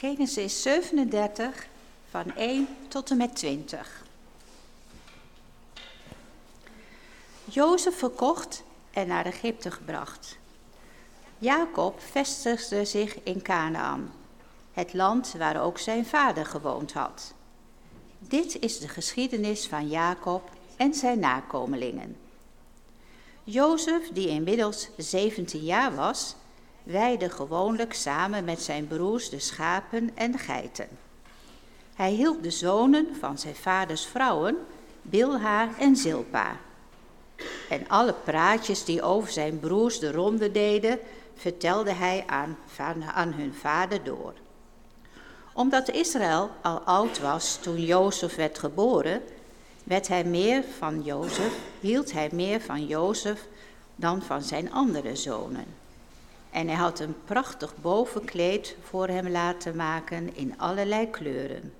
Genesis 37 van 1 tot en met 20. Jozef verkocht en naar Egypte gebracht. Jacob vestigde zich in Canaan, het land waar ook zijn vader gewoond had. Dit is de geschiedenis van Jacob en zijn nakomelingen. Jozef, die inmiddels 17 jaar was, weide gewoonlijk samen met zijn broers de schapen en geiten. Hij hield de zonen van zijn vaders vrouwen, Bilha en Zilpa. En alle praatjes die over zijn broers de ronde deden, vertelde hij aan, aan hun vader door. Omdat Israël al oud was toen Jozef werd geboren, hij meer van Jozef, hield hij meer van Jozef dan van zijn andere zonen. En hij had een prachtig bovenkleed voor hem laten maken in allerlei kleuren.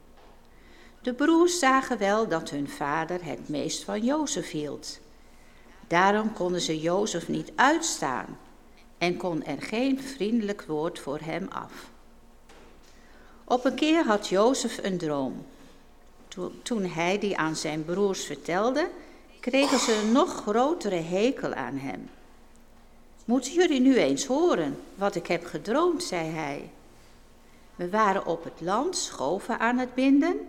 De broers zagen wel dat hun vader het meest van Jozef hield. Daarom konden ze Jozef niet uitstaan en kon er geen vriendelijk woord voor hem af. Op een keer had Jozef een droom. Toen hij die aan zijn broers vertelde, kregen ze een nog grotere hekel aan hem. Moeten jullie nu eens horen wat ik heb gedroomd, zei hij. We waren op het land schoven aan het binden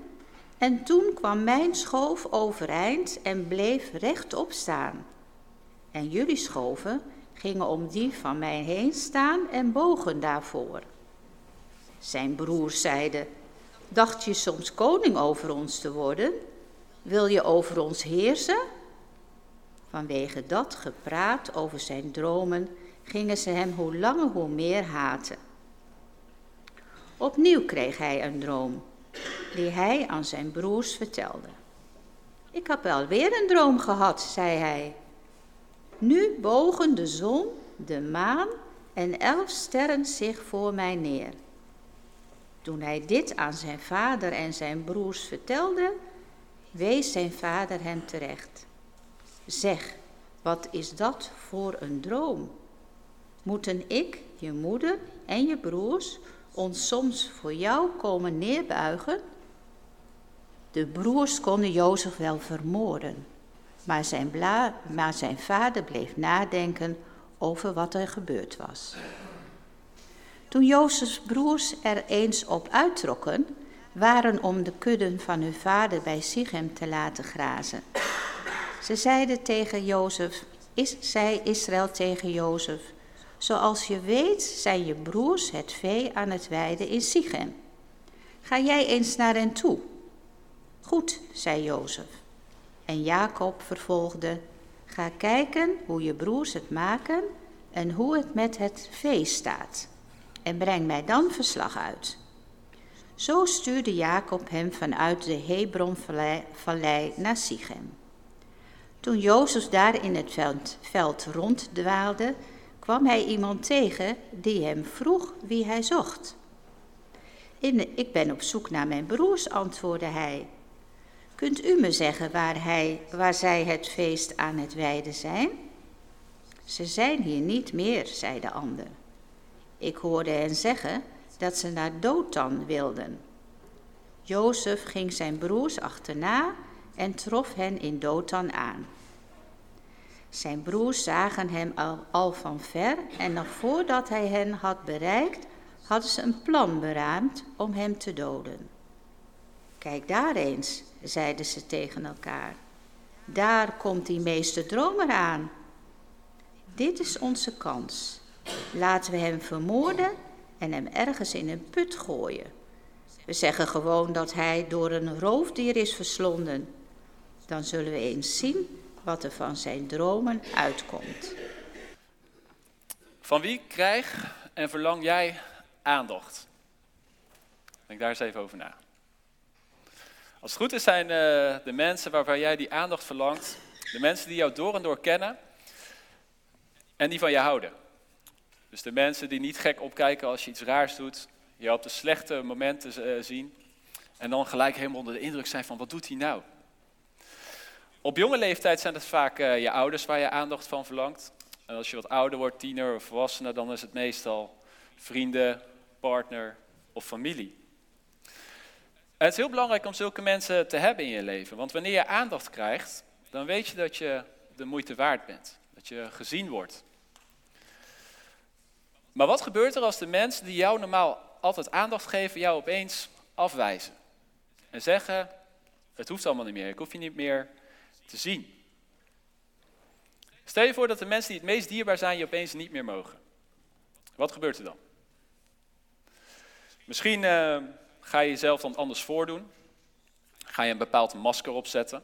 en toen kwam mijn schoof overeind en bleef rechtop staan. En jullie schoven gingen om die van mij heen staan en bogen daarvoor. Zijn broers zeiden, dacht je soms koning over ons te worden? Wil je over ons heersen? Vanwege dat gepraat over zijn dromen gingen ze hem hoe langer hoe meer haten. Opnieuw kreeg hij een droom, die hij aan zijn broers vertelde. Ik heb alweer een droom gehad, zei hij. Nu bogen de zon, de maan en elf sterren zich voor mij neer. Toen hij dit aan zijn vader en zijn broers vertelde, wees zijn vader hem terecht. Zeg, wat is dat voor een droom? Moeten ik, je moeder en je broers ons soms voor jou komen neerbuigen? De broers konden Jozef wel vermoorden, maar zijn, maar zijn vader bleef nadenken over wat er gebeurd was. Toen Jozefs broers er eens op uittrokken, waren om de kudden van hun vader bij Sichem te laten grazen. Ze zeiden tegen Jozef, is, zei Israël tegen Jozef, zoals je weet zijn je broers het vee aan het weiden in Sichem. Ga jij eens naar hen toe. Goed, zei Jozef. En Jacob vervolgde, ga kijken hoe je broers het maken en hoe het met het vee staat. En breng mij dan verslag uit. Zo stuurde Jacob hem vanuit de Hebronvallei naar Sichem. Toen Jozef daar in het veld, veld ronddwaalde, kwam hij iemand tegen die hem vroeg wie hij zocht. Ik ben op zoek naar mijn broers, antwoordde hij. Kunt u me zeggen waar, hij, waar zij het feest aan het wijden zijn? Ze zijn hier niet meer, zei de ander. Ik hoorde hen zeggen dat ze naar Dothan wilden. Jozef ging zijn broers achterna en trof hen in Dothan aan. Zijn broers zagen hem al, al van ver en nog voordat hij hen had bereikt, hadden ze een plan beraamd om hem te doden. Kijk daar eens, zeiden ze tegen elkaar. Daar komt die meeste dromer aan. Dit is onze kans. Laten we hem vermoorden en hem ergens in een put gooien. We zeggen gewoon dat hij door een roofdier is verslonden. Dan zullen we eens zien wat er van zijn dromen uitkomt. Van wie krijg en verlang jij aandacht? Denk daar eens even over na. Als het goed is zijn uh, de mensen waarvan jij die aandacht verlangt, de mensen die jou door en door kennen en die van je houden. Dus de mensen die niet gek opkijken als je iets raars doet, je op de slechte momenten uh, zien en dan gelijk helemaal onder de indruk zijn van wat doet hij nou? Op jonge leeftijd zijn het vaak uh, je ouders waar je aandacht van verlangt. En als je wat ouder wordt, tiener of volwassene, dan is het meestal vrienden, partner of familie. het is heel belangrijk om zulke mensen te hebben in je leven. Want wanneer je aandacht krijgt, dan weet je dat je de moeite waard bent. Dat je gezien wordt. Maar wat gebeurt er als de mensen die jou normaal altijd aandacht geven, jou opeens afwijzen? En zeggen, het hoeft allemaal niet meer, ik hoef je niet meer te zien. Stel je voor dat de mensen die het meest dierbaar zijn je opeens niet meer mogen. Wat gebeurt er dan? Misschien uh, ga je jezelf dan anders voordoen. Ga je een bepaald masker opzetten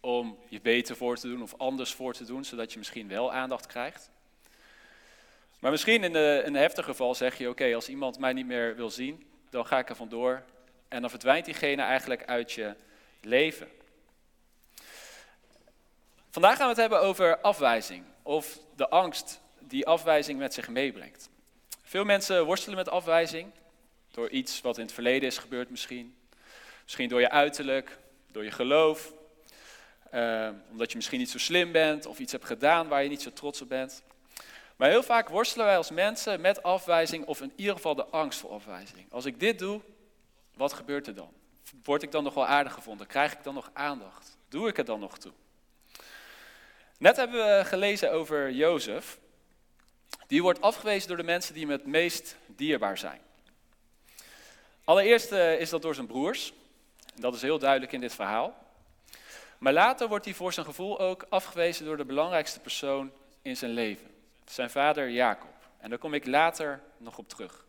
om je beter voor te doen of anders voor te doen, zodat je misschien wel aandacht krijgt. Maar misschien in een heftig geval zeg je, oké, als iemand mij niet meer wil zien, dan ga ik er vandoor en dan verdwijnt diegene eigenlijk uit je leven. Vandaag gaan we het hebben over afwijzing of de angst die afwijzing met zich meebrengt. Veel mensen worstelen met afwijzing door iets wat in het verleden is gebeurd misschien. Misschien door je uiterlijk, door je geloof, eh, omdat je misschien niet zo slim bent of iets hebt gedaan waar je niet zo trots op bent. Maar heel vaak worstelen wij als mensen met afwijzing of in ieder geval de angst voor afwijzing. Als ik dit doe, wat gebeurt er dan? Word ik dan nog wel aardig gevonden? Krijg ik dan nog aandacht? Doe ik het dan nog toe? Net hebben we gelezen over Jozef. Die wordt afgewezen door de mensen die hem het meest dierbaar zijn. Allereerst eh, is dat door zijn broers. Dat is heel duidelijk in dit verhaal. Maar later wordt hij voor zijn gevoel ook afgewezen door de belangrijkste persoon in zijn leven. Zijn vader Jacob. En daar kom ik later nog op terug.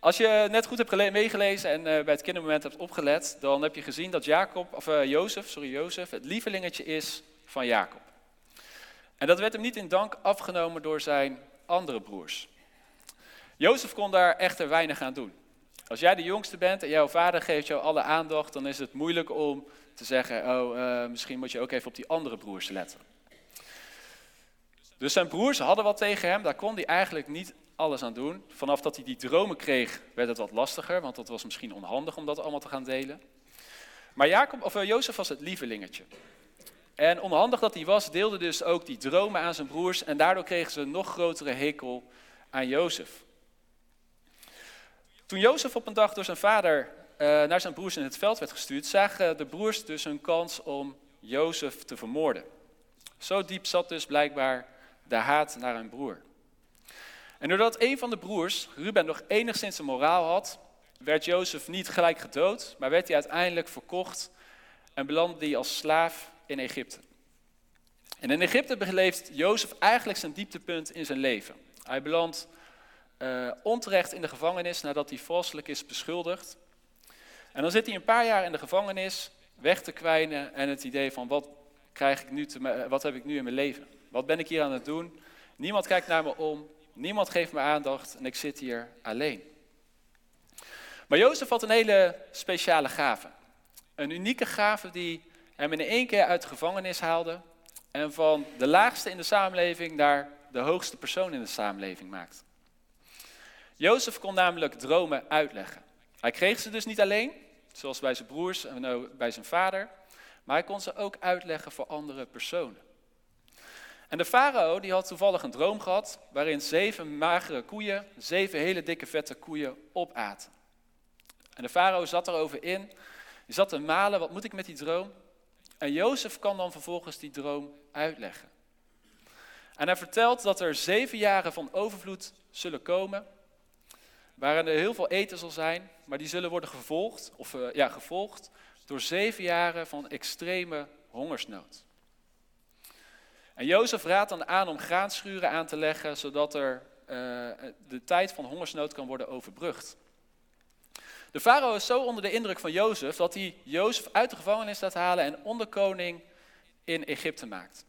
Als je net goed hebt meegelezen en uh, bij het kindermoment hebt opgelet, dan heb je gezien dat Jacob, of uh, Jozef, sorry Jozef, het lievelingetje is van Jacob. En dat werd hem niet in dank afgenomen door zijn andere broers. Jozef kon daar echter weinig aan doen. Als jij de jongste bent en jouw vader geeft jou alle aandacht, dan is het moeilijk om te zeggen, oh, uh, misschien moet je ook even op die andere broers letten. Dus zijn broers hadden wat tegen hem, daar kon hij eigenlijk niet alles aan doen. Vanaf dat hij die dromen kreeg, werd het wat lastiger, want dat was misschien onhandig om dat allemaal te gaan delen. Maar Jacob, of uh, Jozef was het lievelingetje. En onhandig dat hij was, deelde dus ook die dromen aan zijn broers en daardoor kregen ze een nog grotere hekel aan Jozef. Toen Jozef op een dag door zijn vader uh, naar zijn broers in het veld werd gestuurd, zagen de broers dus hun kans om Jozef te vermoorden. Zo diep zat dus blijkbaar de haat naar hun broer. En doordat een van de broers, Ruben, nog enigszins een moraal had, werd Jozef niet gelijk gedood, maar werd hij uiteindelijk verkocht en belandde hij als slaaf in Egypte. En in Egypte beleeft Jozef eigenlijk zijn dieptepunt in zijn leven. Hij belandt uh, onterecht in de gevangenis nadat hij valselijk is beschuldigd. En dan zit hij een paar jaar in de gevangenis, weg te kwijnen en het idee van wat, krijg ik nu te, wat heb ik nu in mijn leven? Wat ben ik hier aan het doen? Niemand kijkt naar me om, niemand geeft me aandacht en ik zit hier alleen. Maar Jozef had een hele speciale gave. Een unieke gave die hem in één keer uit de gevangenis haalde en van de laagste in de samenleving naar de hoogste persoon in de samenleving maakt. Jozef kon namelijk dromen uitleggen. Hij kreeg ze dus niet alleen, zoals bij zijn broers en bij zijn vader, maar hij kon ze ook uitleggen voor andere personen. En de farao die had toevallig een droom gehad waarin zeven magere koeien, zeven hele dikke vette koeien opaten. En de farao zat erover in, die zat te malen, wat moet ik met die droom? En Jozef kan dan vervolgens die droom uitleggen. En hij vertelt dat er zeven jaren van overvloed zullen komen waarin er heel veel eten zal zijn, maar die zullen worden gevolgd, of, uh, ja, gevolgd door zeven jaren van extreme hongersnood. En Jozef raadt dan aan om graanschuren aan te leggen, zodat er uh, de tijd van hongersnood kan worden overbrugd. De farao is zo onder de indruk van Jozef dat hij Jozef uit de gevangenis laat halen en onderkoning in Egypte maakt.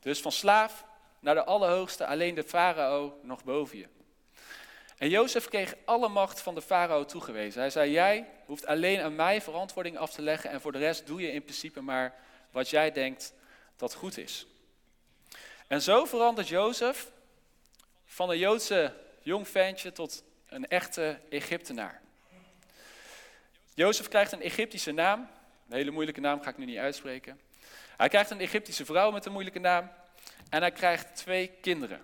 Dus van slaaf naar de allerhoogste, alleen de farao nog boven je. En Jozef kreeg alle macht van de farao toegewezen. Hij zei, jij hoeft alleen aan mij verantwoording af te leggen en voor de rest doe je in principe maar wat jij denkt dat goed is. En zo verandert Jozef van een Joodse jong ventje tot een echte Egyptenaar. Jozef krijgt een Egyptische naam. Een hele moeilijke naam ga ik nu niet uitspreken. Hij krijgt een Egyptische vrouw met een moeilijke naam. En hij krijgt twee kinderen.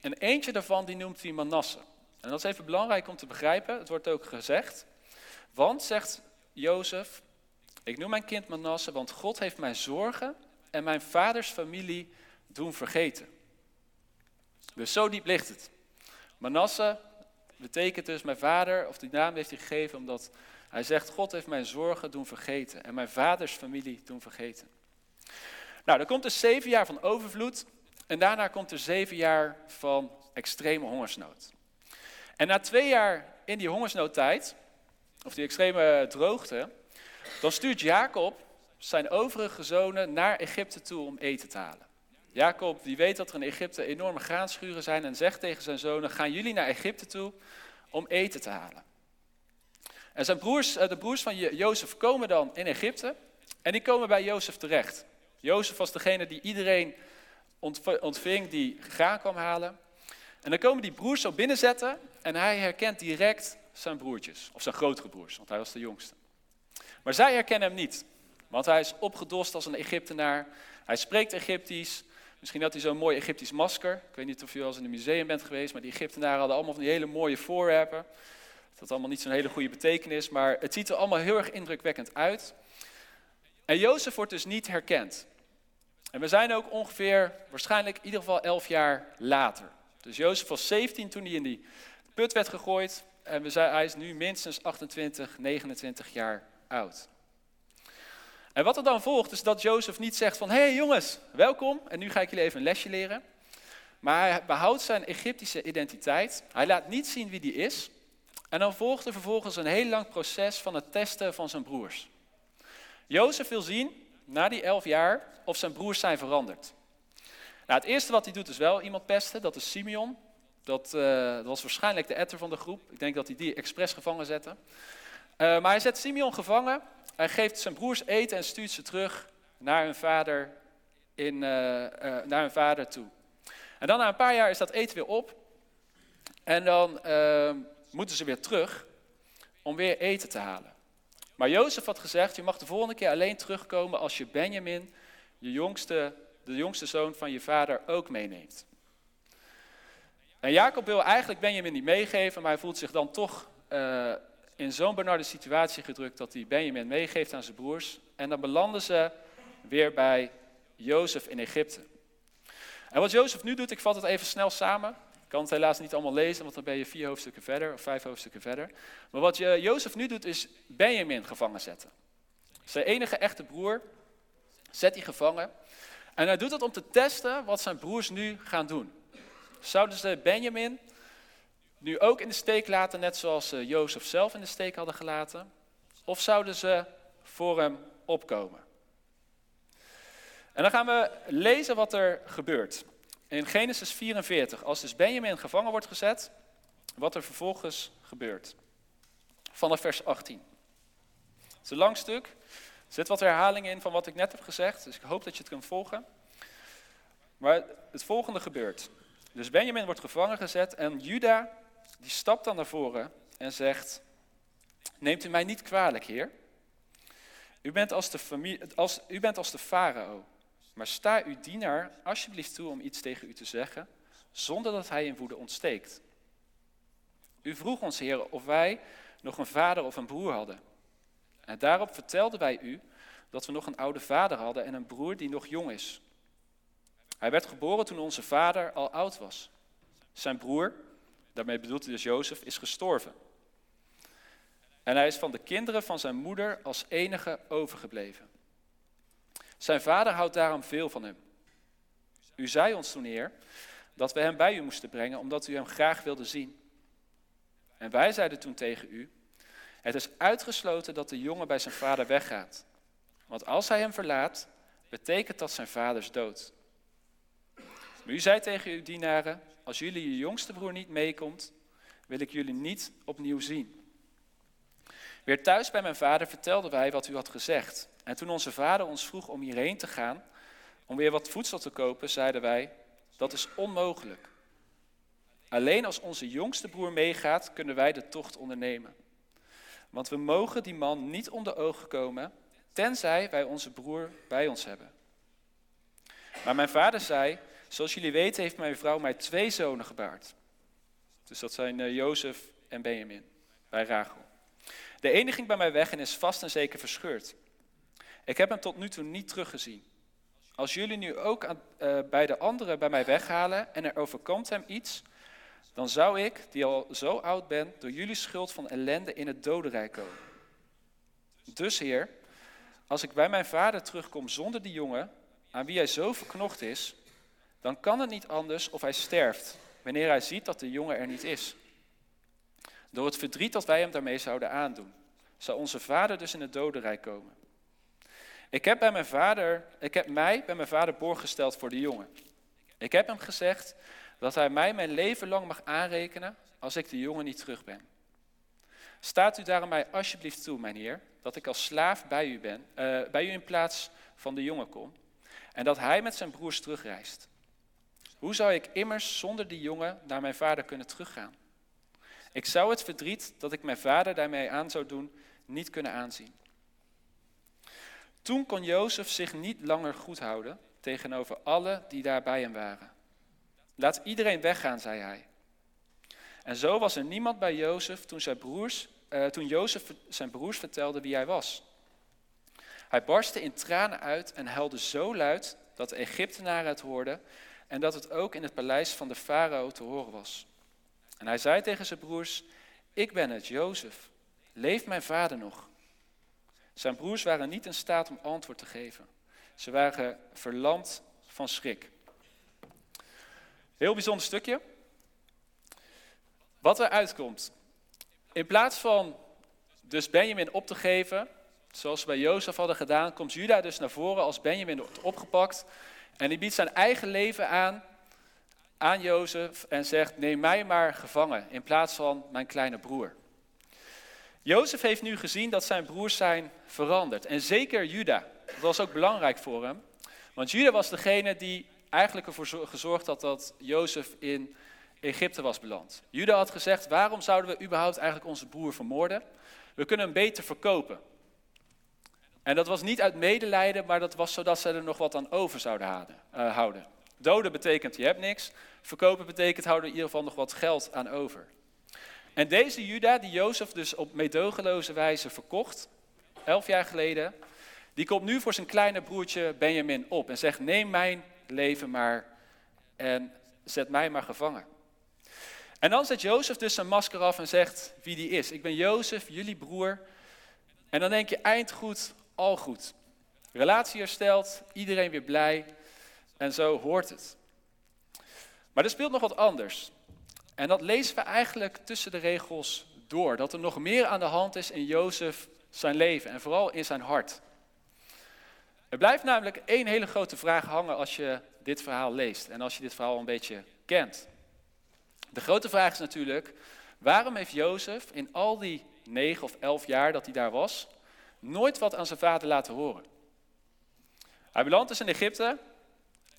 En eentje daarvan die noemt hij Manasse. En dat is even belangrijk om te begrijpen. Het wordt ook gezegd. Want, zegt Jozef, ik noem mijn kind Manasse, want God heeft mijn zorgen en mijn vaders familie doen vergeten. Dus zo diep ligt het. Manasse betekent dus mijn vader, of die naam heeft hij gegeven omdat hij zegt, God heeft mijn zorgen doen vergeten en mijn vaders familie doen vergeten. Nou, er komt dus zeven jaar van overvloed en daarna komt er zeven jaar van extreme hongersnood. En na twee jaar in die hongersnoodtijd, of die extreme droogte, dan stuurt Jacob zijn overige zonen naar Egypte toe om eten te halen. Jacob die weet dat er in Egypte enorme graanschuren zijn en zegt tegen zijn zonen, gaan jullie naar Egypte toe om eten te halen. En zijn broers, eh, de broers van Jozef komen dan in Egypte en die komen bij Jozef terecht. Jozef was degene die iedereen ontving die graan kwam halen. En dan komen die broers zo binnenzetten en hij herkent direct zijn broertjes, of zijn grotere broers, want hij was de jongste. Maar zij herkennen hem niet, want hij is opgedost als een Egyptenaar. Hij spreekt Egyptisch. Misschien had hij zo'n mooi Egyptisch masker. Ik weet niet of je al eens in een museum bent geweest, maar die Egyptenaren hadden allemaal van die hele mooie voorwerpen. Dat had allemaal niet zo'n hele goede betekenis, maar het ziet er allemaal heel erg indrukwekkend uit. En Jozef wordt dus niet herkend. En we zijn ook ongeveer, waarschijnlijk in ieder geval elf jaar later. Dus Jozef was 17 toen hij in die put werd gegooid. En we zijn, hij is nu minstens 28, 29 jaar oud. En wat er dan volgt is dat Jozef niet zegt van, hé hey jongens, welkom en nu ga ik jullie even een lesje leren. Maar hij behoudt zijn Egyptische identiteit. Hij laat niet zien wie die is. En dan volgt er vervolgens een heel lang proces van het testen van zijn broers. Jozef wil zien, na die elf jaar, of zijn broers zijn veranderd. Nou, het eerste wat hij doet is wel iemand pesten, dat is Simeon. Dat, uh, dat was waarschijnlijk de etter van de groep. Ik denk dat hij die expres gevangen zette. Uh, maar hij zet Simeon gevangen hij geeft zijn broers eten en stuurt ze terug naar hun vader, in, uh, naar hun vader toe. En dan na een paar jaar is dat eten weer op. En dan uh, moeten ze weer terug om weer eten te halen. Maar Jozef had gezegd, je mag de volgende keer alleen terugkomen als je Benjamin, je jongste, de jongste zoon van je vader, ook meeneemt. En Jacob wil eigenlijk Benjamin niet meegeven, maar hij voelt zich dan toch in zo'n benarde situatie gedrukt dat hij Benjamin meegeeft aan zijn broers. En dan belanden ze weer bij Jozef in Egypte. En wat Jozef nu doet, ik vat het even snel samen. Ik kan het helaas niet allemaal lezen, want dan ben je vier hoofdstukken verder of vijf hoofdstukken verder. Maar wat Jozef nu doet, is Benjamin gevangen zetten. Zijn enige echte broer zet hij gevangen. En hij doet dat om te testen wat zijn broers nu gaan doen. Zouden ze Benjamin nu ook in de steek laten, net zoals uh, Jozef zelf in de steek hadden gelaten? Of zouden ze voor hem opkomen? En dan gaan we lezen wat er gebeurt. In Genesis 44, als dus Benjamin gevangen wordt gezet, wat er vervolgens gebeurt. Vanaf vers 18. Het is een lang stuk. Er zit wat herhalingen in van wat ik net heb gezegd, dus ik hoop dat je het kunt volgen. Maar het volgende gebeurt. Dus Benjamin wordt gevangen gezet en Juda die stapt dan naar voren en zegt, neemt u mij niet kwalijk, heer. U bent als de, als, u bent als de farao, maar sta uw dienaar alsjeblieft toe om iets tegen u te zeggen, zonder dat hij in woede ontsteekt. U vroeg ons, heer, of wij nog een vader of een broer hadden. En daarop vertelden wij u dat we nog een oude vader hadden en een broer die nog jong is. Hij werd geboren toen onze vader al oud was. Zijn broer, daarmee bedoelt hij dus Jozef, is gestorven. En hij is van de kinderen van zijn moeder als enige overgebleven. Zijn vader houdt daarom veel van hem. U zei ons toen, Heer, dat we hem bij u moesten brengen, omdat u hem graag wilde zien. En wij zeiden toen tegen u, het is uitgesloten dat de jongen bij zijn vader weggaat. Want als hij hem verlaat, betekent dat zijn vaders dood. Maar u zei tegen uw dienaren, als jullie je jongste broer niet meekomt, wil ik jullie niet opnieuw zien. Weer thuis bij mijn vader vertelden wij wat u had gezegd. En toen onze vader ons vroeg om hierheen te gaan, om weer wat voedsel te kopen, zeiden wij, dat is onmogelijk. Alleen als onze jongste broer meegaat, kunnen wij de tocht ondernemen. Want we mogen die man niet onder ogen komen, tenzij wij onze broer bij ons hebben. Maar mijn vader zei, Zoals jullie weten heeft mijn vrouw mij twee zonen gebaard. Dus dat zijn uh, Jozef en Benjamin bij Rachel. De ene ging bij mij weg en is vast en zeker verscheurd. Ik heb hem tot nu toe niet teruggezien. Als jullie nu ook aan, uh, bij de anderen bij mij weghalen en er overkomt hem iets, dan zou ik, die al zo oud ben, door jullie schuld van ellende in het dodenrijk komen. Dus Heer, als ik bij mijn vader terugkom zonder die jongen, aan wie hij zo verknocht is, dan kan het niet anders of hij sterft, wanneer hij ziet dat de jongen er niet is. Door het verdriet dat wij hem daarmee zouden aandoen, zou onze vader dus in het dodenrijk komen. Ik heb, bij mijn vader, ik heb mij bij mijn vader borg gesteld voor de jongen. Ik heb hem gezegd dat hij mij mijn leven lang mag aanrekenen als ik de jongen niet terug ben. Staat u daarom mij alsjeblieft toe, mijn heer, dat ik als slaaf bij u ben, uh, bij u in plaats van de jongen kom, en dat hij met zijn broers terugreist. Hoe zou ik immers zonder die jongen naar mijn vader kunnen teruggaan? Ik zou het verdriet dat ik mijn vader daarmee aan zou doen niet kunnen aanzien. Toen kon Jozef zich niet langer goed houden tegenover alle die daar bij hem waren. Laat iedereen weggaan, zei hij. En zo was er niemand bij Jozef toen, zijn broers, uh, toen Jozef zijn broers vertelde wie hij was. Hij barstte in tranen uit en huilde zo luid dat de Egyptenaren het hoorden en dat het ook in het paleis van de farao te horen was. En hij zei tegen zijn broers, ik ben het, Jozef. Leeft mijn vader nog? Zijn broers waren niet in staat om antwoord te geven. Ze waren verlamd van schrik. Heel bijzonder stukje. Wat er uitkomt. In plaats van dus Benjamin op te geven, zoals ze bij Jozef hadden gedaan, komt Juda dus naar voren als Benjamin wordt opgepakt. En die biedt zijn eigen leven aan aan Jozef en zegt: Neem mij maar gevangen in plaats van mijn kleine broer. Jozef heeft nu gezien dat zijn broers zijn veranderd. En zeker Juda. Dat was ook belangrijk voor hem. Want Juda was degene die eigenlijk ervoor gezorgd had dat Jozef in Egypte was beland. Juda had gezegd: Waarom zouden we überhaupt eigenlijk onze broer vermoorden? We kunnen hem beter verkopen. En dat was niet uit medelijden, maar dat was zodat ze er nog wat aan over zouden eh, houden. Doden betekent je hebt niks. Verkopen betekent houden in ieder geval nog wat geld aan over. En deze Juda, die Jozef dus op meedogenloze wijze verkocht, elf jaar geleden, die komt nu voor zijn kleine broertje Benjamin op en zegt: Neem mijn leven maar en zet mij maar gevangen. En dan zet Jozef dus zijn masker af en zegt wie die is. Ik ben Jozef, jullie broer. En dan denk je eind goed, al goed. Relatie hersteld, iedereen weer blij. En zo hoort het. Maar er speelt nog wat anders. En dat lezen we eigenlijk tussen de regels door. Dat er nog meer aan de hand is in Jozef zijn leven en vooral in zijn hart. Er blijft namelijk één hele grote vraag hangen als je dit verhaal leest en als je dit verhaal een beetje kent. De grote vraag is natuurlijk, waarom heeft Jozef in al die negen of elf jaar dat hij daar was, nooit wat aan zijn vader laten horen? Hij belandt dus in Egypte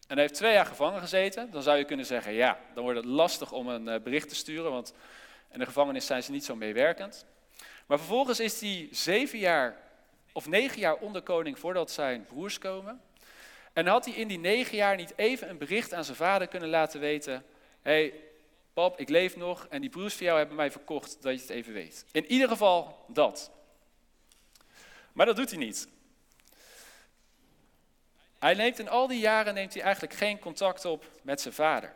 en hij heeft twee jaar gevangen gezeten. Dan zou je kunnen zeggen, ja, dan wordt het lastig om een eh, bericht te sturen, want in de gevangenis zijn ze niet zo meewerkend. Maar vervolgens is hij zeven jaar of negen jaar onderkoning voordat zijn broers komen. En had hij in die negen jaar niet even een bericht aan zijn vader kunnen laten weten: hey, pap, ik leef nog en die broers van jou hebben mij verkocht, dat je het even weet. In ieder geval dat. Maar dat doet hij niet. Hij neemt in al die jaren neemt hij eigenlijk geen contact op met zijn vader.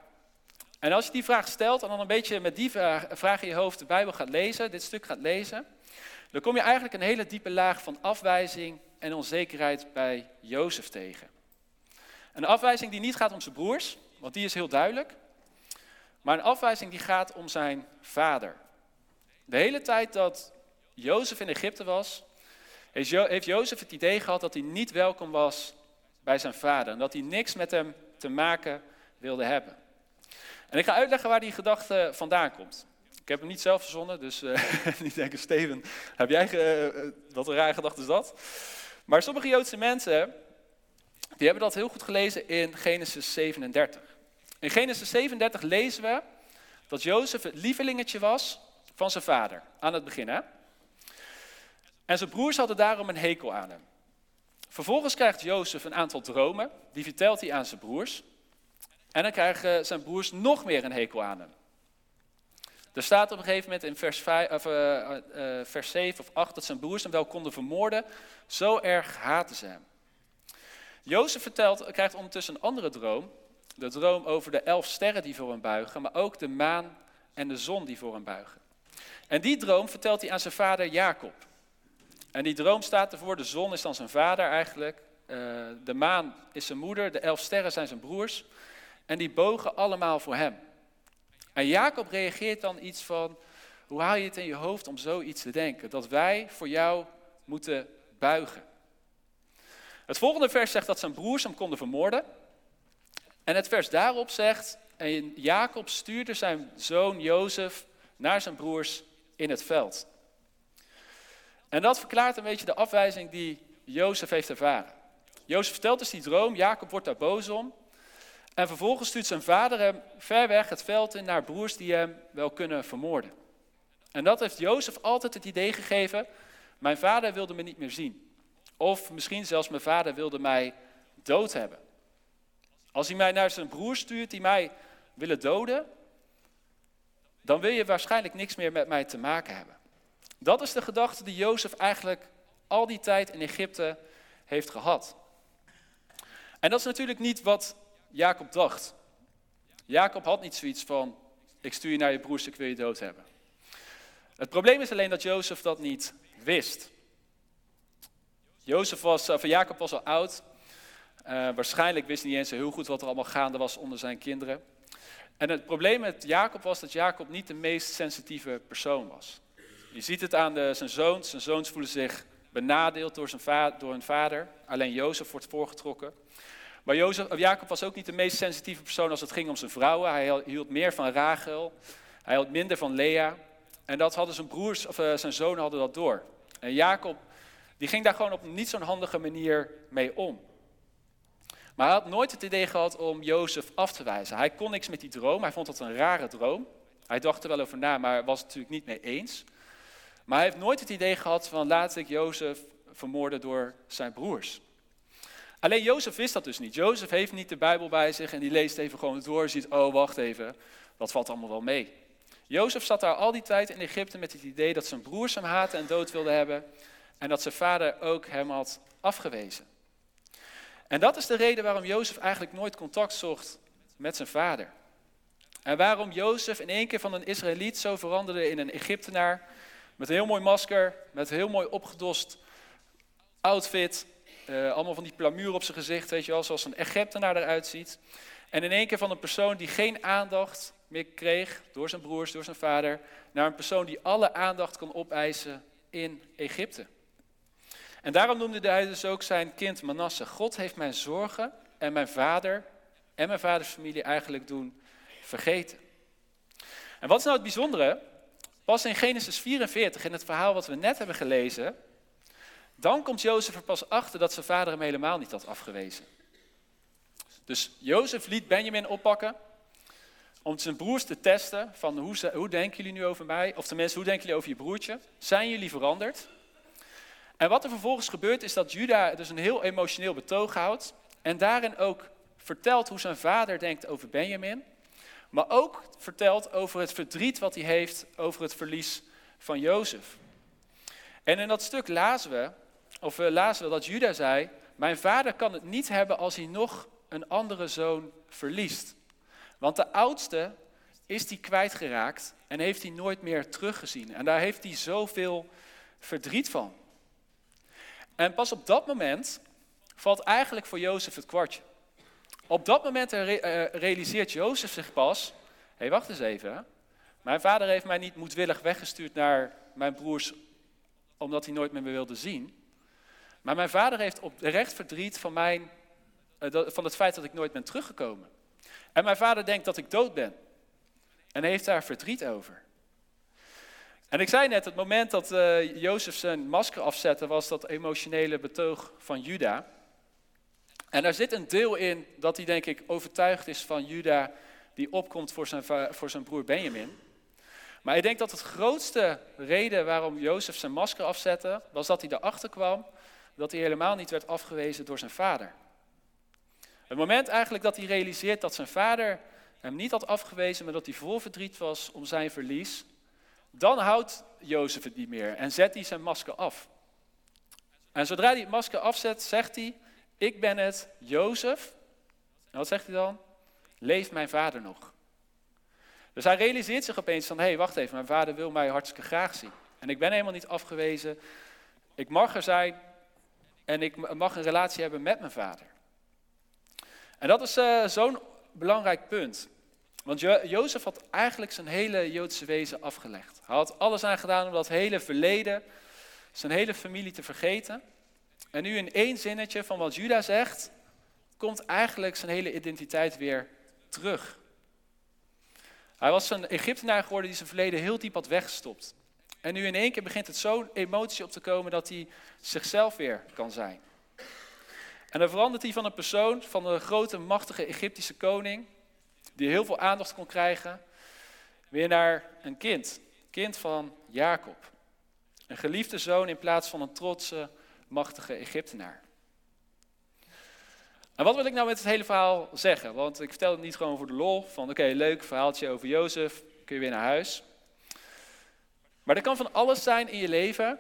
En als je die vraag stelt en dan een beetje met die vraag in je hoofd de Bijbel gaat lezen, dit stuk gaat lezen, dan kom je eigenlijk een hele diepe laag van afwijzing en onzekerheid bij Jozef tegen. Een afwijzing die niet gaat om zijn broers, want die is heel duidelijk, maar een afwijzing die gaat om zijn vader. De hele tijd dat Jozef in Egypte was, heeft Jozef het idee gehad dat hij niet welkom was bij zijn vader. En dat hij niks met hem te maken wilde hebben. En ik ga uitleggen waar die gedachte vandaan komt. Ik heb hem niet zelf verzonnen, dus uh, niet denken, Steven, heb jij, uh, wat een rare gedachte is dat? Maar sommige Joodse mensen, die hebben dat heel goed gelezen in Genesis 37. In Genesis 37 lezen we dat Jozef het lievelingetje was van zijn vader, aan het begin. Hè? En zijn broers hadden daarom een hekel aan hem. Vervolgens krijgt Jozef een aantal dromen, die vertelt hij aan zijn broers. En dan krijgen zijn broers nog meer een hekel aan hem. Er staat op een gegeven moment in vers, 5, of, uh, uh, vers 7 of 8 dat zijn broers hem wel konden vermoorden. Zo erg haten ze hem. Jozef vertelt, krijgt ondertussen een andere droom. De droom over de elf sterren die voor hem buigen, maar ook de maan en de zon die voor hem buigen. En die droom vertelt hij aan zijn vader Jacob. En die droom staat ervoor, de zon is dan zijn vader eigenlijk, uh, de maan is zijn moeder, de elf sterren zijn zijn broers. En die bogen allemaal voor hem. En Jacob reageert dan iets van, hoe haal je het in je hoofd om zoiets te denken? Dat wij voor jou moeten buigen. Het volgende vers zegt dat zijn broers hem konden vermoorden. En het vers daarop zegt, en Jacob stuurde zijn zoon Jozef naar zijn broers in het veld. En dat verklaart een beetje de afwijzing die Jozef heeft ervaren. Jozef vertelt dus die droom, Jacob wordt daar boos om. En vervolgens stuurt zijn vader hem ver weg het veld in naar broers die hem wel kunnen vermoorden. En dat heeft Jozef altijd het idee gegeven, mijn vader wilde me niet meer zien. Of misschien zelfs mijn vader wilde mij dood hebben. Als hij mij naar zijn broer stuurt die mij willen doden, dan wil je waarschijnlijk niks meer met mij te maken hebben. Dat is de gedachte die Jozef eigenlijk al die tijd in Egypte heeft gehad. En dat is natuurlijk niet wat Jacob dacht. Jacob had niet zoiets van, ik stuur je naar je broers, ik wil je dood hebben. Het probleem is alleen dat Jozef dat niet wist. Jozef was, of Jacob was al oud. Uh, waarschijnlijk wist hij niet eens heel goed wat er allemaal gaande was onder zijn kinderen. En het probleem met Jacob was dat Jacob niet de meest sensitieve persoon was. Je ziet het aan de, zijn zoons. Zijn zoons voelen zich benadeeld door, zijn door hun vader. Alleen Jozef wordt voorgetrokken. Maar Jozef, Jacob was ook niet de meest sensitieve persoon als het ging om zijn vrouwen. Hij hield meer van Rachel. Hij hield minder van Lea. En dat hadden zijn broers, of uh, zijn zonen hadden dat door. En Jacob, die ging daar gewoon op niet zo'n handige manier mee om. Maar hij had nooit het idee gehad om Jozef af te wijzen. Hij kon niks met die droom. Hij vond dat een rare droom. Hij dacht er wel over na, maar was het natuurlijk niet mee eens. Maar hij heeft nooit het idee gehad van laat ik Jozef vermoorden door zijn broers. Alleen Jozef wist dat dus niet. Jozef heeft niet de Bijbel bij zich en die leest even gewoon door. Ziet, oh wacht even, dat valt allemaal wel mee. Jozef zat daar al die tijd in Egypte met het idee dat zijn broers hem haten en dood wilden hebben. En dat zijn vader ook hem had afgewezen. En dat is de reden waarom Jozef eigenlijk nooit contact zocht met zijn vader. En waarom Jozef in één keer van een Israëliet zo veranderde in een Egyptenaar. Met een heel mooi masker, met een heel mooi opgedost outfit. Uh, allemaal van die plamuur op zijn gezicht, weet je wel, zoals een Egyptenaar eruit ziet. En in één keer van een persoon die geen aandacht meer kreeg door zijn broers, door zijn vader, naar een persoon die alle aandacht kon opeisen in Egypte. En daarom noemde hij dus ook zijn kind Manasse. God heeft mijn zorgen en mijn vader en mijn vaders familie eigenlijk doen vergeten. En wat is nou het bijzondere? Pas in Genesis 44, in het verhaal wat we net hebben gelezen, dan komt Jozef er pas achter dat zijn vader hem helemaal niet had afgewezen. Dus Jozef liet Benjamin oppakken om zijn broers te testen van hoe, hoe denken jullie nu over mij? Of tenminste, hoe denken jullie over je broertje? Zijn jullie veranderd? En wat er vervolgens gebeurt is dat Juda dus een heel emotioneel betoog houdt en daarin ook vertelt hoe zijn vader denkt over Benjamin, maar ook vertelt over het verdriet wat hij heeft over het verlies van Jozef. En in dat stuk lazen we, of we lazen we dat Juda zei, mijn vader kan het niet hebben als hij nog een andere zoon verliest. Want de oudste is hij kwijtgeraakt en heeft hij nooit meer teruggezien. En daar heeft hij zoveel verdriet van. En pas op dat moment valt eigenlijk voor Jozef het kwartje. Op dat moment eh, realiseert Jozef zich pas, hé hey, wacht eens even, mijn vader heeft mij niet moedwillig weggestuurd naar mijn broers omdat hij nooit meer me wilde zien. Maar mijn vader heeft oprecht verdriet van, mijn, eh, van het feit dat ik nooit ben teruggekomen. En mijn vader denkt dat ik dood ben. En heeft daar verdriet over. En ik zei net, het moment dat uh, Jozef zijn masker afzette, was dat emotionele betoog van Juda. En daar zit een deel in dat hij, denk ik, overtuigd is van Juda, die opkomt voor zijn, voor zijn broer Benjamin. Maar ik denk dat het grootste reden waarom Jozef zijn masker afzette, was dat hij erachter kwam dat hij helemaal niet werd afgewezen door zijn vader. Het moment eigenlijk dat hij realiseert dat zijn vader hem niet had afgewezen, maar dat hij vol verdriet was om zijn verlies, dan houdt Jozef het niet meer en zet hij zijn masker af. En zodra hij het masker afzet, zegt hij, ik ben het, Jozef. En wat zegt hij dan? Leeft mijn vader nog? Dus hij realiseert zich opeens van, hé, hey, wacht even, mijn vader wil mij hartstikke graag zien. En ik ben helemaal niet afgewezen. Ik mag er zijn en ik mag een relatie hebben met mijn vader. En dat is uh, zo'n belangrijk punt. Want jo Jozef had eigenlijk zijn hele Joodse wezen afgelegd. Hij had alles aan gedaan om dat hele verleden, zijn hele familie te vergeten. En nu in één zinnetje van wat Juda zegt, komt eigenlijk zijn hele identiteit weer terug. Hij was een Egyptenaar geworden die zijn verleden heel diep had weggestopt. En nu in één keer begint het zo'n emotie op te komen dat hij zichzelf weer kan zijn. En dan verandert hij van een persoon, van een grote, machtige Egyptische koning, die heel veel aandacht kon krijgen, weer naar een kind. Kind van Jacob. Een geliefde zoon in plaats van een trotse, machtige Egyptenaar. En wat wil ik nou met het hele verhaal zeggen? Want ik vertel het niet gewoon voor de lol, van oké, leuk verhaaltje over Jozef, kun je weer naar huis. Maar er kan van alles zijn in je leven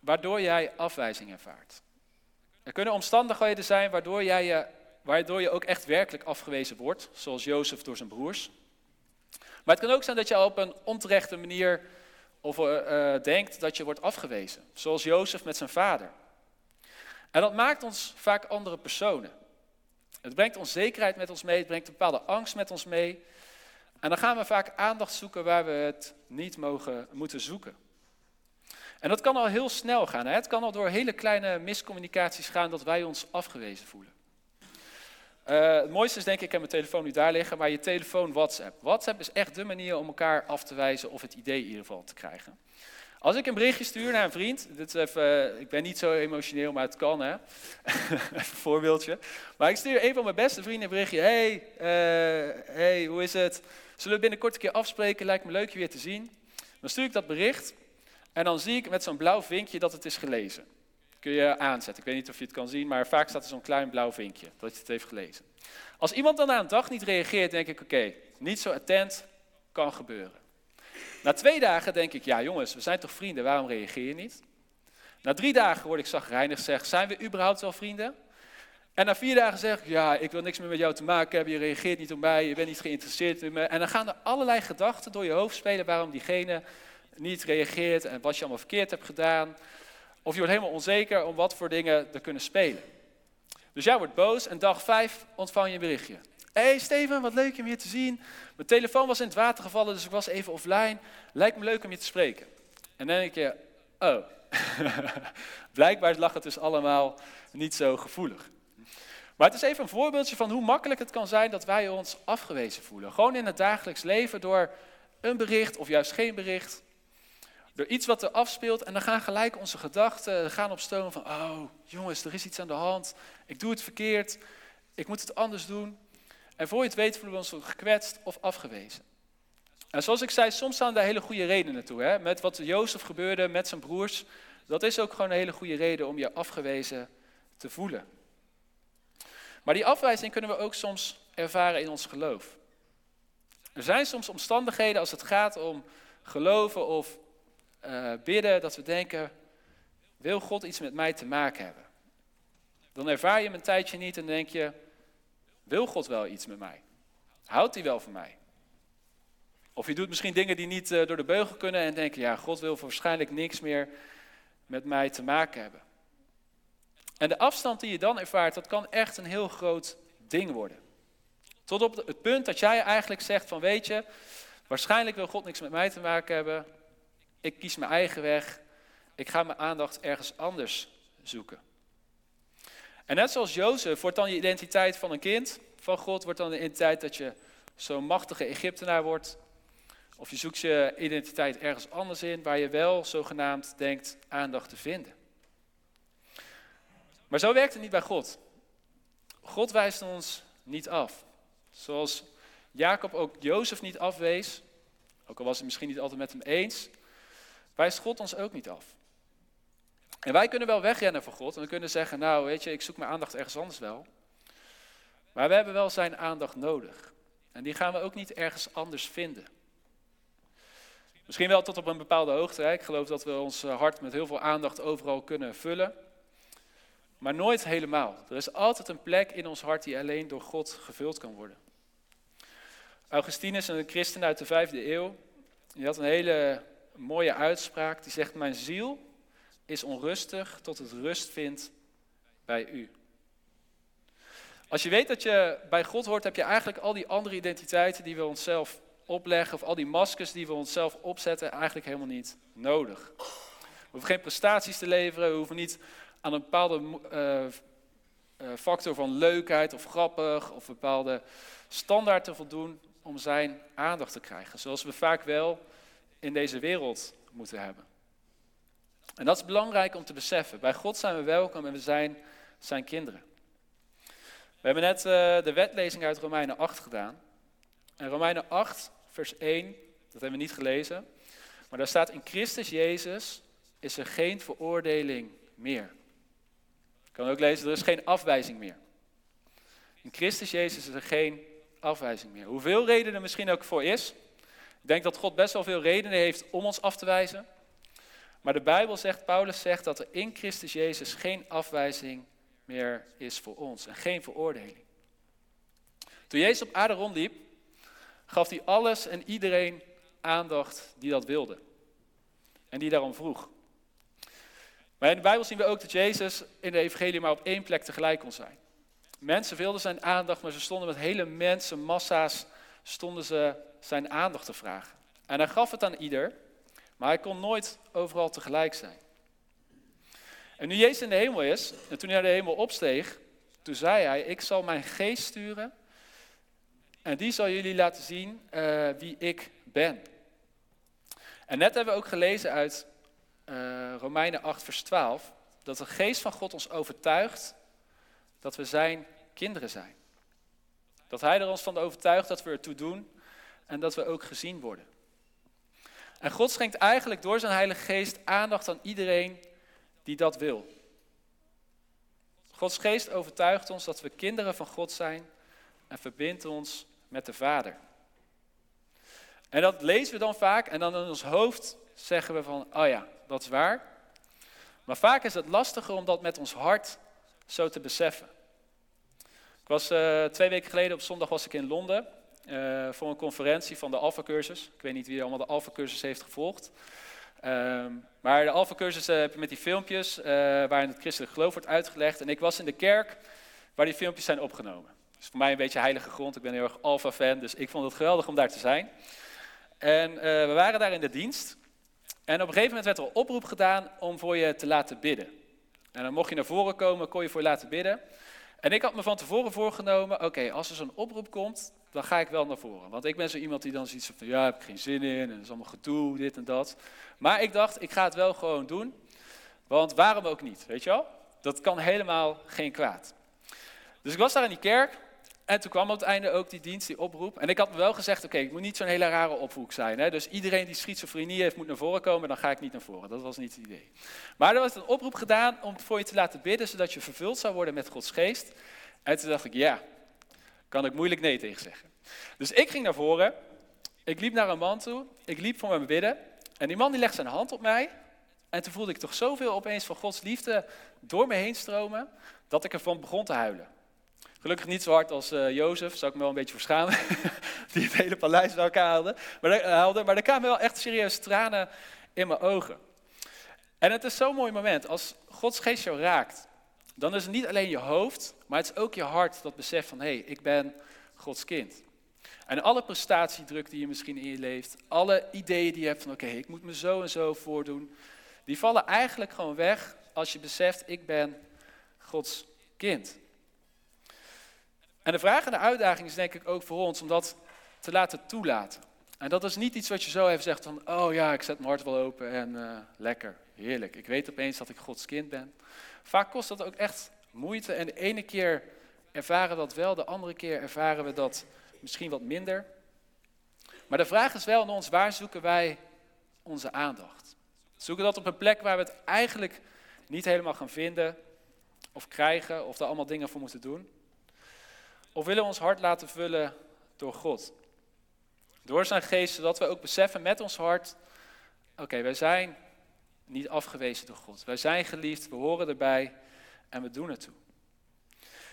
waardoor jij afwijzing ervaart. Er kunnen omstandigheden zijn waardoor, jij je, waardoor je ook echt werkelijk afgewezen wordt, zoals Jozef door zijn broers. Maar het kan ook zijn dat je op een onterechte manier of, uh, denkt dat je wordt afgewezen, zoals Jozef met zijn vader. En dat maakt ons vaak andere personen. Het brengt onzekerheid met ons mee, het brengt bepaalde angst met ons mee. En dan gaan we vaak aandacht zoeken waar we het niet mogen, moeten zoeken. En dat kan al heel snel gaan. Het kan al door hele kleine miscommunicaties gaan dat wij ons afgewezen voelen. Uh, het mooiste is denk ik, ik heb mijn telefoon nu daar liggen, maar je telefoon WhatsApp. WhatsApp is echt de manier om elkaar af te wijzen of het idee in ieder geval te krijgen. Als ik een berichtje stuur naar een vriend, dit is even, eh, ik ben niet zo emotioneel, maar het kan hè. even een voorbeeldje. Maar ik stuur een van mijn beste vrienden een berichtje. Hey, uh, hey, hoe is het? Zullen we binnenkort een keer afspreken? Lijkt me leuk je weer te zien. Dan stuur ik dat bericht en dan zie ik met zo'n blauw vinkje dat het is gelezen. Kun je aanzetten. Ik weet niet of je het kan zien, maar vaak staat er zo'n klein blauw vinkje dat je het heeft gelezen. Als iemand dan na een dag niet reageert, denk ik: oké, niet zo attent, kan gebeuren. Na twee dagen denk ik: ja, jongens, we zijn toch vrienden, waarom reageer je niet? Na drie dagen word ik zagrijnig, zeg: zijn we überhaupt wel vrienden? En na vier dagen zeg ik: ja, ik wil niks meer met jou te maken hebben, je reageert niet op mij, je bent niet geïnteresseerd in me. En dan gaan er allerlei gedachten door je hoofd spelen waarom diegene niet reageert en wat je allemaal verkeerd hebt gedaan. Of je wordt helemaal onzeker om wat voor dingen er kunnen spelen. Dus jij wordt boos en dag vijf ontvang je een berichtje. Hé hey Steven, wat leuk om je te zien. Mijn telefoon was in het water gevallen, dus ik was even offline. Lijkt me leuk om je te spreken. En dan denk je, oh, blijkbaar lag het dus allemaal niet zo gevoelig. Maar het is even een voorbeeldje van hoe makkelijk het kan zijn dat wij ons afgewezen voelen. Gewoon in het dagelijks leven door een bericht of juist geen bericht. Door iets wat er afspeelt en dan gaan gelijk onze gedachten gaan op stoom van, oh jongens, er is iets aan de hand, ik doe het verkeerd, ik moet het anders doen. En voor je het weet voelen we ons gekwetst of afgewezen. En zoals ik zei, soms staan daar hele goede redenen toe. Hè? Met wat Jozef gebeurde met zijn broers, dat is ook gewoon een hele goede reden om je afgewezen te voelen. Maar die afwijzing kunnen we ook soms ervaren in ons geloof. Er zijn soms omstandigheden als het gaat om geloven of uh, bidden, dat we denken, wil God iets met mij te maken hebben? Dan ervaar je hem een tijdje niet en denk je, wil God wel iets met mij? Houdt hij wel van mij? Of je doet misschien dingen die niet uh, door de beugel kunnen en denk je, ja, God wil waarschijnlijk niks meer met mij te maken hebben. En de afstand die je dan ervaart, dat kan echt een heel groot ding worden. Tot op het punt dat jij eigenlijk zegt van, weet je, waarschijnlijk wil God niks met mij te maken hebben, ik kies mijn eigen weg. Ik ga mijn aandacht ergens anders zoeken. En net zoals Jozef wordt dan je identiteit van een kind van God, wordt dan de identiteit dat je zo'n machtige Egyptenaar wordt. Of je zoekt je identiteit ergens anders in, waar je wel zogenaamd denkt aandacht te vinden. Maar zo werkt het niet bij God. God wijst ons niet af. Zoals Jacob ook Jozef niet afwees, ook al was hij misschien niet altijd met hem eens, wijst God ons ook niet af. En wij kunnen wel wegrennen voor God en we kunnen zeggen, nou weet je, ik zoek mijn aandacht ergens anders wel. Maar we hebben wel zijn aandacht nodig. En die gaan we ook niet ergens anders vinden. Misschien wel tot op een bepaalde hoogte. Ik geloof dat we ons hart met heel veel aandacht overal kunnen vullen. Maar nooit helemaal. Er is altijd een plek in ons hart die alleen door God gevuld kan worden. Augustinus, een christen uit de vijfde eeuw, die had een hele mooie uitspraak. Die zegt, mijn ziel is onrustig tot het rust vindt bij u. Als je weet dat je bij God hoort, heb je eigenlijk al die andere identiteiten die we onszelf opleggen, of al die maskers die we onszelf opzetten, eigenlijk helemaal niet nodig. We hoeven geen prestaties te leveren, we hoeven niet aan een bepaalde uh, factor van leukheid of grappig of bepaalde standaard te voldoen om zijn aandacht te krijgen. Zoals we vaak wel in deze wereld moeten hebben. En dat is belangrijk om te beseffen. Bij God zijn we welkom en we zijn zijn kinderen. We hebben net uh, de wetlezing uit Romeinen 8 gedaan. En Romeinen 8, vers 1, dat hebben we niet gelezen. Maar daar staat in Christus Jezus is er geen veroordeling meer. Ik kan ook lezen, er is geen afwijzing meer. In Christus Jezus is er geen afwijzing meer. Hoeveel reden er misschien ook voor is. Ik denk dat God best wel veel redenen heeft om ons af te wijzen. Maar de Bijbel zegt, Paulus zegt dat er in Christus Jezus geen afwijzing meer is voor ons en geen veroordeling. Toen Jezus op aarde rondliep, gaf hij alles en iedereen aandacht die dat wilde. En die daarom vroeg. Maar in de Bijbel zien we ook dat Jezus in de evangelie maar op één plek tegelijk kon zijn. Mensen wilden zijn aandacht, maar ze stonden met hele mensenmassa's stonden ze zijn aandacht te vragen. En hij gaf het aan ieder, maar hij kon nooit overal tegelijk zijn. En nu Jezus in de hemel is, en toen hij naar de hemel opsteeg, toen zei hij, ik zal mijn geest sturen en die zal jullie laten zien uh, wie ik ben. En net hebben we ook gelezen uit uh, Romeinen 8, vers 12, dat de geest van God ons overtuigt dat we zijn kinderen zijn. Dat hij er ons van overtuigt dat we ertoe doen en dat we ook gezien worden. En God schenkt eigenlijk door zijn Heilige Geest aandacht aan iedereen die dat wil. Gods Geest overtuigt ons dat we kinderen van God zijn en verbindt ons met de Vader. En dat lezen we dan vaak en dan in ons hoofd zeggen we van, oh ja, dat is waar. Maar vaak is het lastiger om dat met ons hart zo te beseffen. Ik was uh, twee weken geleden op zondag was ik in Londen uh, voor een conferentie van de Alpha-cursus. Ik weet niet wie allemaal de Alpha-cursus heeft gevolgd. Ehm, maar de Alpha-cursus uh, heb je met die filmpjes waarin het christelijk geloof wordt uitgelegd. En ik was in de kerk waar die filmpjes zijn opgenomen. Dus voor mij een beetje heilige grond. Ik ben heel erg Alpha-fan, dus ik vond het geweldig om daar te zijn. En we waren daar in de dienst. En op een gegeven moment werd er een oproep gedaan om voor je te laten bidden. En dan mocht je naar voren komen, kon je voor je laten bidden. En ik had me van tevoren voorgenomen, oké, als er zo'n oproep komt, dan ga ik wel naar voren. Want ik ben zo iemand die dan zoiets van, ja, heb ik geen zin in, en dat is allemaal gedoe, dit en dat. Maar ik dacht, ik ga het wel gewoon doen, want waarom ook niet, weet je wel? Dat kan helemaal geen kwaad. Dus ik was daar in die kerk, en toen kwam op het einde ook die dienst, die oproep. En ik had me wel gezegd, oké, ik moet niet zo'n hele rare oproep zijn. Hè? Dus iedereen die schizofrenie heeft, moet naar voren komen, dan ga ik niet naar voren. Dat was niet het idee. Maar er was een oproep gedaan om voor je te laten bidden, zodat je vervuld zou worden met Gods geest. En toen dacht ik, ja, kan ik moeilijk nee tegen zeggen. Dus ik ging naar voren, ik liep naar een man toe, ik liep voor mijn bidden. En die man die legde zijn hand op mij. En toen voelde ik toch zoveel opeens van Gods liefde door me heen stromen, dat ik ervan begon te huilen. Gelukkig niet zo hard als uh, Jozef, zou ik me wel een beetje verschamen. die het hele paleis bij elkaar haalde. Maar, er, haalde. maar er kwamen wel echt serieus tranen in mijn ogen. En het is zo'n mooi moment. Als Gods geest jou raakt, dan is het niet alleen je hoofd, maar het is ook je hart dat beseft van, hé, hey, ik ben Gods kind. En alle prestatiedruk die je misschien in je leeft, alle ideeën die je hebt van, oké, ik moet me zo en zo voordoen, die vallen eigenlijk gewoon weg als je beseft, ik ben Gods kind. En de vraag en de uitdaging is denk ik ook voor ons om dat te laten toelaten. En dat is niet iets wat je zo even zegt van, oh ja, ik zet mijn hart wel open en uh, lekker, heerlijk. Ik weet opeens dat ik Gods kind ben. Vaak kost dat ook echt moeite en de ene keer ervaren we dat wel, de andere keer ervaren we dat misschien wat minder. Maar de vraag is wel aan ons, waar zoeken wij onze aandacht? Zoeken dat op een plek waar we het eigenlijk niet helemaal gaan vinden of krijgen of daar allemaal dingen voor moeten doen? Of willen we ons hart laten vullen door God. Door zijn geest, zodat we ook beseffen met ons hart, oké, wij zijn niet afgewezen door God. Wij zijn geliefd, we horen erbij en we doen het toe.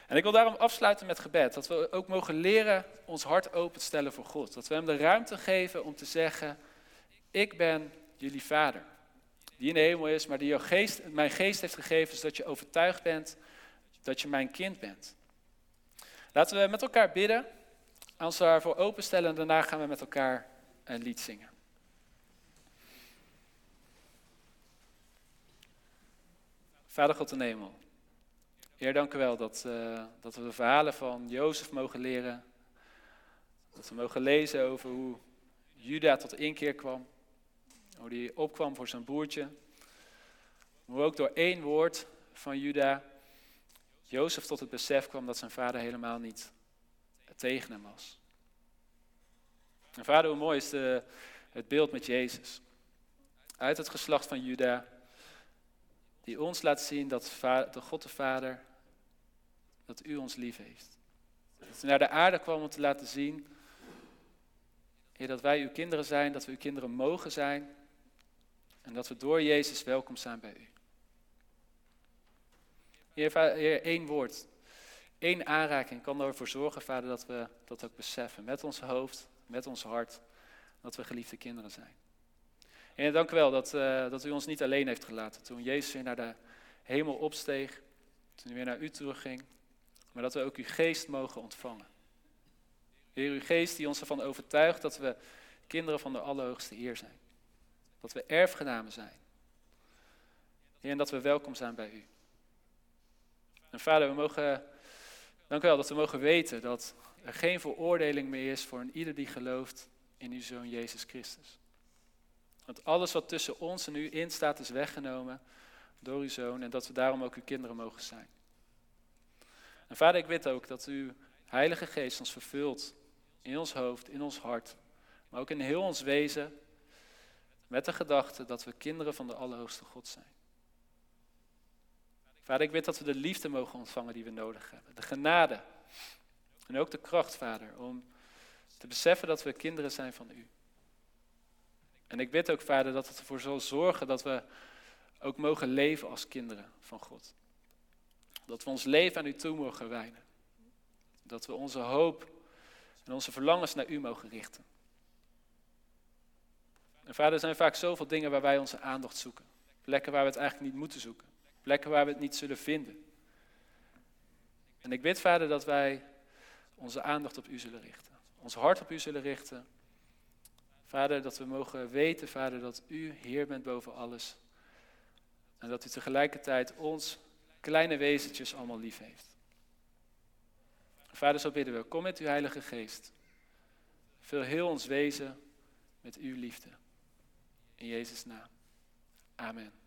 En ik wil daarom afsluiten met gebed. Dat we ook mogen leren ons hart open te stellen voor God. Dat we hem de ruimte geven om te zeggen, ik ben jullie vader. Die in de hemel is, maar die jouw geest, mijn geest heeft gegeven, zodat je overtuigd bent dat je mijn kind bent. Laten we met elkaar bidden, ons daarvoor openstellen en daarna gaan we met elkaar een lied zingen. Vader God in de hemel. Heer, dank u wel dat, uh, dat we de verhalen van Jozef mogen leren. Dat we mogen lezen over hoe Juda tot inkeer kwam. Hoe hij opkwam voor zijn broertje. Hoe ook door één woord van Juda Jozef tot het besef kwam dat zijn vader helemaal niet tegen hem was. En vader, hoe mooi is het beeld met Jezus. Uit het geslacht van Juda, die ons laat zien dat de God de Vader, dat u ons lief heeft. Dat u naar de aarde kwam om te laten zien, Heer, dat wij uw kinderen zijn, dat we uw kinderen mogen zijn en dat we door Jezus welkom zijn bij u. Heer, Heer één woord, één aanraking kan ervoor zorgen, Vader, dat we dat ook beseffen. Met ons hoofd, met ons hart, dat we geliefde kinderen zijn. En dank u wel dat, uh, dat u ons niet alleen heeft gelaten. Toen Jezus weer naar de hemel opsteeg, toen hij weer naar u terugging, maar dat we ook uw geest mogen ontvangen. Heer, uw geest die ons ervan overtuigt dat we kinderen van de Allerhoogste Eer zijn. Dat we erfgenamen zijn. Heer, en dat we welkom zijn bij u. En vader, we mogen, dank u wel dat we mogen weten dat er geen veroordeling meer is voor een ieder die gelooft in uw Zoon Jezus Christus. Want alles wat tussen ons en u in staat is weggenomen door uw Zoon en dat we daarom ook uw kinderen mogen zijn. En vader, ik weet ook dat uw Heilige Geest ons vervult in ons hoofd, in ons hart, maar ook in heel ons wezen, met de gedachte dat we kinderen van de Allerhoogste God zijn. Vader, ik weet dat we de liefde mogen ontvangen die we nodig hebben. De genade. En ook de kracht, Vader, om te beseffen dat we kinderen zijn van U. En ik bid ook, Vader, dat het ervoor zal zorgen dat we ook mogen leven als kinderen van God. Dat we ons leven aan U toe mogen wijnen. Dat we onze hoop en onze verlangens naar U mogen richten. En Vader, er zijn vaak zoveel dingen waar wij onze aandacht zoeken. Plekken waar we het eigenlijk niet moeten zoeken. Plekken waar we het niet zullen vinden. En ik bid, Vader, dat wij onze aandacht op U zullen richten. Ons hart op U zullen richten. Vader, dat we mogen weten, Vader, dat U Heer bent boven alles. En dat U tegelijkertijd ons kleine wezentjes allemaal lief heeft. Vader, zo bidden we, kom met uw Heilige Geest. Vul heel ons wezen met uw liefde. In Jezus' naam. Amen.